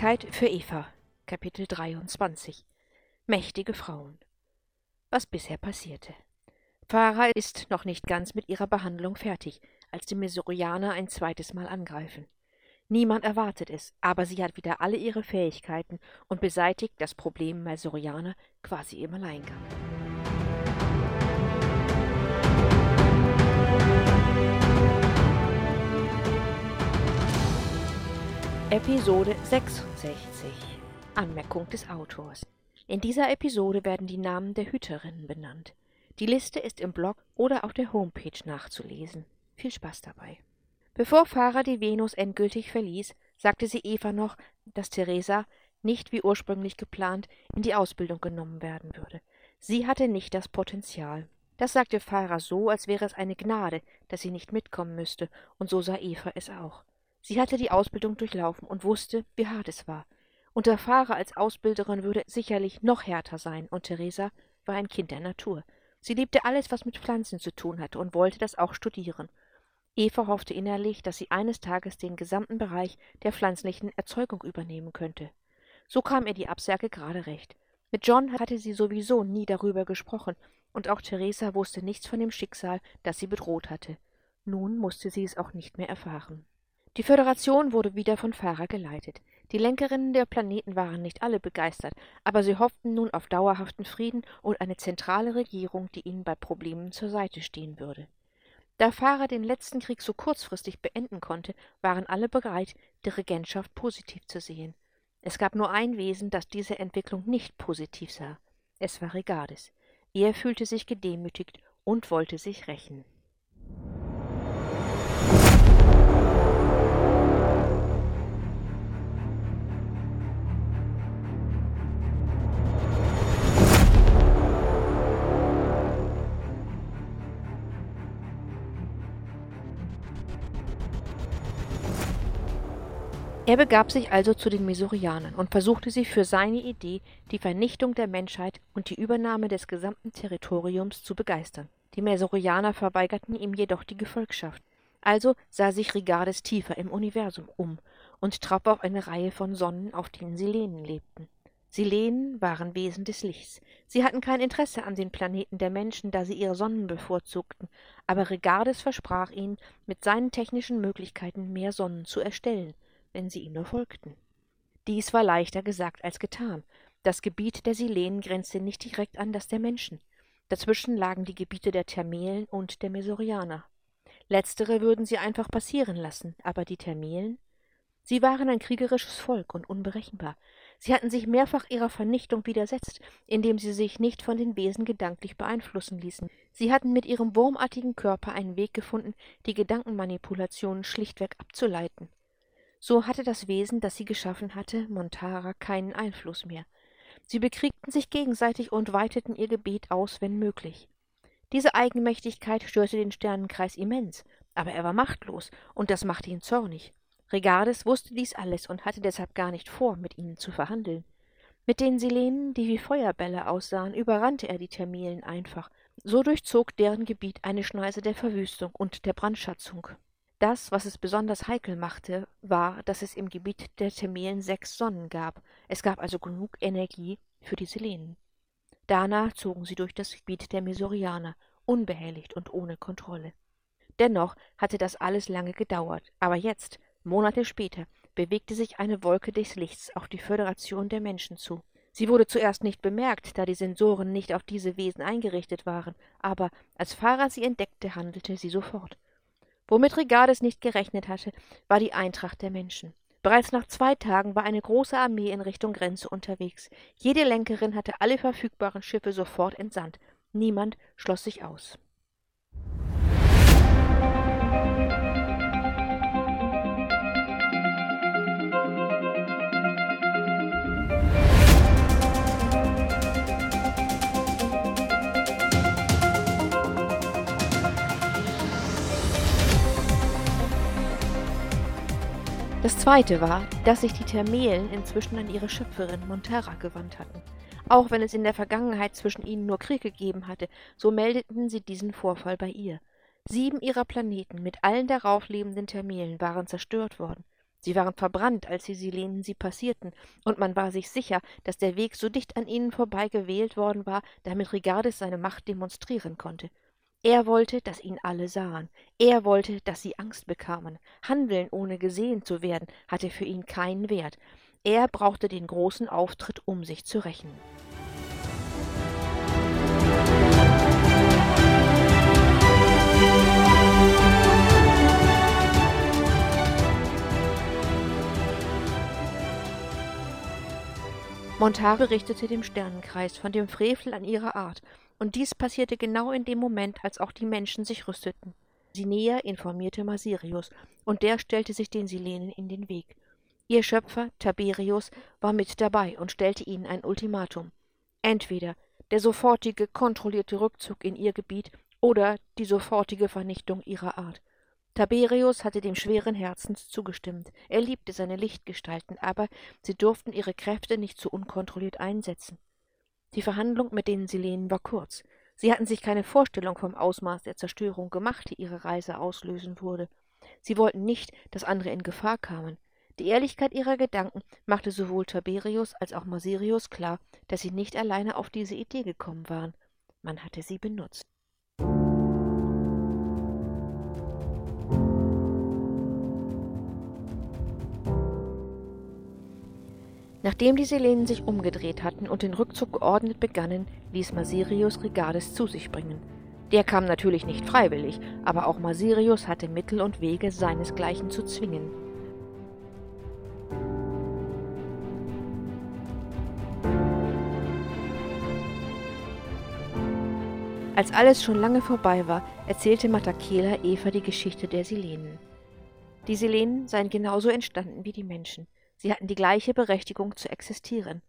Ewigkeit für Eva Kapitel 23 Mächtige Frauen Was bisher passierte Farah ist noch nicht ganz mit ihrer Behandlung fertig, als die Mesorianer ein zweites Mal angreifen. Niemand erwartet es, aber sie hat wieder alle ihre Fähigkeiten und beseitigt das Problem Mesorianer quasi im Alleingang. Episode 66 Anmerkung des Autors In dieser Episode werden die Namen der Hüterinnen benannt. Die Liste ist im Blog oder auf der Homepage nachzulesen. Viel Spaß dabei. Bevor Farah die Venus endgültig verließ, sagte sie Eva noch, dass Theresa nicht wie ursprünglich geplant in die Ausbildung genommen werden würde. Sie hatte nicht das Potenzial. Das sagte Farah so, als wäre es eine Gnade, dass sie nicht mitkommen müsste, und so sah Eva es auch. Sie hatte die Ausbildung durchlaufen und wusste, wie hart es war. Und der Fahrer als Ausbilderin würde sicherlich noch härter sein, und Theresa war ein Kind der Natur. Sie liebte alles, was mit Pflanzen zu tun hatte, und wollte das auch studieren. Eva hoffte innerlich, dass sie eines Tages den gesamten Bereich der pflanzlichen Erzeugung übernehmen könnte. So kam ihr die Absage gerade recht. Mit John hatte sie sowieso nie darüber gesprochen, und auch Theresa wusste nichts von dem Schicksal, das sie bedroht hatte. Nun musste sie es auch nicht mehr erfahren. Die Föderation wurde wieder von Farah geleitet. Die Lenkerinnen der Planeten waren nicht alle begeistert, aber sie hofften nun auf dauerhaften Frieden und eine zentrale Regierung, die ihnen bei Problemen zur Seite stehen würde. Da Farah den letzten Krieg so kurzfristig beenden konnte, waren alle bereit, die Regentschaft positiv zu sehen. Es gab nur ein Wesen, das diese Entwicklung nicht positiv sah. Es war Regardis. Er fühlte sich gedemütigt und wollte sich rächen. Er begab sich also zu den Mesorianern und versuchte sie für seine Idee, die Vernichtung der Menschheit und die Übernahme des gesamten Territoriums zu begeistern. Die Mesorianer verweigerten ihm jedoch die Gefolgschaft. Also sah sich Rigardes tiefer im Universum um und traf auf eine Reihe von Sonnen, auf denen Silenen lebten. Silenen waren Wesen des Lichts. Sie hatten kein Interesse an den Planeten der Menschen, da sie ihre Sonnen bevorzugten, aber Regardes versprach ihnen, mit seinen technischen Möglichkeiten mehr Sonnen zu erstellen – wenn sie ihm nur folgten. Dies war leichter gesagt als getan. Das Gebiet der Silenen grenzte nicht direkt an das der Menschen. Dazwischen lagen die Gebiete der Thermelen und der Mesorianer. Letztere würden sie einfach passieren lassen, aber die Thermelen? Sie waren ein kriegerisches Volk und unberechenbar. Sie hatten sich mehrfach ihrer Vernichtung widersetzt, indem sie sich nicht von den Wesen gedanklich beeinflussen ließen. Sie hatten mit ihrem wurmartigen Körper einen Weg gefunden, die Gedankenmanipulationen schlichtweg abzuleiten. So hatte das Wesen, das sie geschaffen hatte, Montara, keinen Einfluss mehr. Sie bekriegten sich gegenseitig und weiteten ihr Gebiet aus, wenn möglich. Diese Eigenmächtigkeit störte den Sternenkreis immens, aber er war machtlos, und das machte ihn zornig. Regardes wusste dies alles und hatte deshalb gar nicht vor, mit ihnen zu verhandeln. Mit den Silenen, die wie Feuerbälle aussahen, überrannte er die Thermilen einfach. So durchzog deren Gebiet eine Schneise der Verwüstung und der Brandschatzung. Das, was es besonders heikel machte, war, dass es im Gebiet der Thermelen sechs Sonnen gab. Es gab also genug Energie für die Selenen. Danach zogen sie durch das Gebiet der Mesorianer, unbehelligt und ohne Kontrolle. Dennoch hatte das alles lange gedauert, aber jetzt, Monate später, bewegte sich eine Wolke des Lichts auf die Föderation der Menschen zu. Sie wurde zuerst nicht bemerkt, da die Sensoren nicht auf diese Wesen eingerichtet waren, aber als Fahrer sie entdeckte, handelte sie sofort. Womit Rigardes nicht gerechnet hatte, war die Eintracht der Menschen. Bereits nach zwei Tagen war eine große Armee in Richtung Grenze unterwegs. Jede Lenkerin hatte alle verfügbaren Schiffe sofort entsandt. Niemand schloss sich aus. Das zweite war, dass sich die Thermelen inzwischen an ihre Schöpferin Montera gewandt hatten. Auch wenn es in der Vergangenheit zwischen ihnen nur Krieg gegeben hatte, so meldeten sie diesen Vorfall bei ihr. Sieben ihrer Planeten mit allen darauf lebenden Thermelen waren zerstört worden. Sie waren verbrannt, als die Silenen sie passierten, und man war sich sicher, dass der Weg so dicht an ihnen vorbei gewählt worden war, damit Rigardes seine Macht demonstrieren konnte. Er wollte, dass ihn alle sahen. Er wollte, dass sie Angst bekamen. Handeln, ohne gesehen zu werden, hatte für ihn keinen Wert. Er brauchte den großen Auftritt, um sich zu rächen. Montare richtete dem Sternenkreis von dem Frevel an ihrer Art und dies passierte genau in dem Moment, als auch die Menschen sich rüsteten. Sinea informierte Masirius, und der stellte sich den Silenen in den Weg. Ihr Schöpfer, Tiberius, war mit dabei und stellte ihnen ein Ultimatum. Entweder der sofortige, kontrollierte Rückzug in ihr Gebiet oder die sofortige Vernichtung ihrer Art. Tiberius hatte dem schweren Herzens zugestimmt. Er liebte seine Lichtgestalten, aber sie durften ihre Kräfte nicht zu so unkontrolliert einsetzen. Die Verhandlung mit den Silenen war kurz. Sie hatten sich keine Vorstellung vom Ausmaß der Zerstörung gemacht, die ihre Reise auslösen würde. Sie wollten nicht, dass andere in Gefahr kamen. Die Ehrlichkeit ihrer Gedanken machte sowohl Tiberius als auch Masirius klar, dass sie nicht alleine auf diese Idee gekommen waren. Man hatte sie benutzt. Nachdem die Silenen sich umgedreht hatten und den Rückzug geordnet begannen, ließ Masirius Rigardes zu sich bringen. Der kam natürlich nicht freiwillig, aber auch Masirius hatte Mittel und Wege, seinesgleichen zu zwingen. Als alles schon lange vorbei war, erzählte Matakela Eva die Geschichte der Silenen. Die Silenen seien genauso entstanden wie die Menschen – Sie hatten die gleiche Berechtigung zu existieren.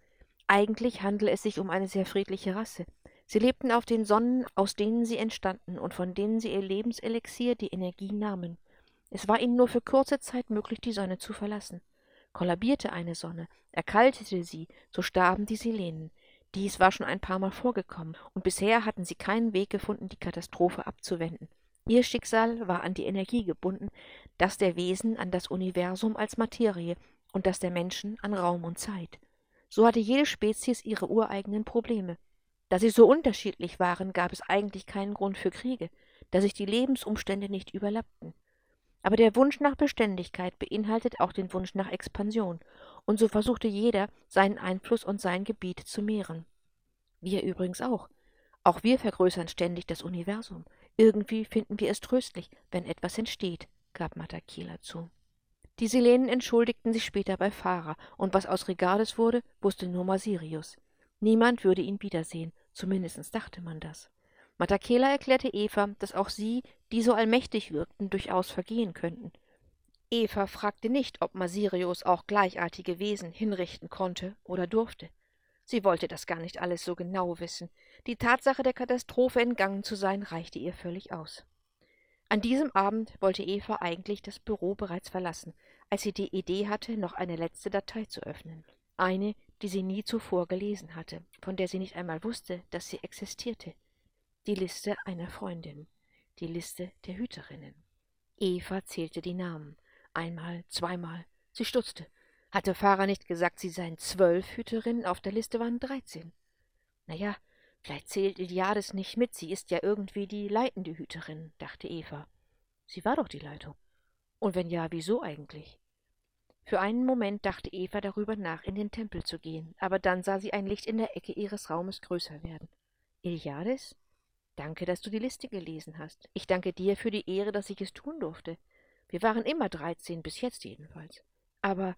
Eigentlich handele es sich um eine sehr friedliche Rasse. Sie lebten auf den Sonnen, aus denen sie entstanden und von denen sie ihr Lebenselixier, die Energie, nahmen. Es war ihnen nur für kurze Zeit möglich, die Sonne zu verlassen. Kollabierte eine Sonne, erkaltete sie, so starben die Silenen. Dies war schon ein paar Mal vorgekommen, und bisher hatten sie keinen Weg gefunden, die Katastrophe abzuwenden. Ihr Schicksal war an die Energie gebunden, das der Wesen an das Universum als Materie, und das der Menschen an Raum und Zeit. So hatte jede Spezies ihre ureigenen Probleme. Da sie so unterschiedlich waren, gab es eigentlich keinen Grund für Kriege, da sich die Lebensumstände nicht überlappten. Aber der Wunsch nach Beständigkeit beinhaltet auch den Wunsch nach Expansion, und so versuchte jeder, seinen Einfluss und sein Gebiet zu mehren. Wir übrigens auch. Auch wir vergrößern ständig das Universum. Irgendwie finden wir es tröstlich, wenn etwas entsteht, gab Matakila zu. Die Silenen entschuldigten sich später bei Farah, und was aus Rigardes wurde, wusste nur Masirius. Niemand würde ihn wiedersehen, zumindest dachte man das. Matakela erklärte Eva, dass auch sie, die so allmächtig wirkten, durchaus vergehen könnten. Eva fragte nicht, ob Masirius auch gleichartige Wesen hinrichten konnte oder durfte. Sie wollte das gar nicht alles so genau wissen. Die Tatsache der Katastrophe entgangen zu sein, reichte ihr völlig aus. An diesem Abend wollte Eva eigentlich das Büro bereits verlassen, als sie die Idee hatte, noch eine letzte Datei zu öffnen. Eine, die sie nie zuvor gelesen hatte, von der sie nicht einmal wusste, dass sie existierte. Die Liste einer Freundin, die Liste der Hüterinnen. Eva zählte die Namen. Einmal, zweimal. Sie stutzte. Hatte Farah nicht gesagt, sie seien zwölf Hüterinnen, auf der Liste waren dreizehn. Na ja, Vielleicht zählt Iliades nicht mit, sie ist ja irgendwie die leitende Hüterin, dachte Eva. Sie war doch die Leitung. Und wenn ja, wieso eigentlich? Für einen Moment dachte Eva darüber nach, in den Tempel zu gehen, aber dann sah sie ein Licht in der Ecke ihres Raumes größer werden. Iliades? Danke, dass du die Liste gelesen hast. Ich danke dir für die Ehre, dass ich es tun durfte. Wir waren immer dreizehn, bis jetzt jedenfalls. Aber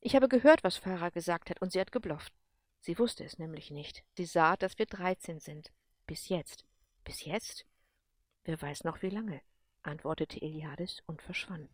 ich habe gehört, was Farah gesagt hat, und sie hat geblufft. Sie wusste es nämlich nicht. Sie sah, dass wir dreizehn sind. Bis jetzt. Bis jetzt? Wer weiß noch wie lange, antwortete Eliades und verschwand.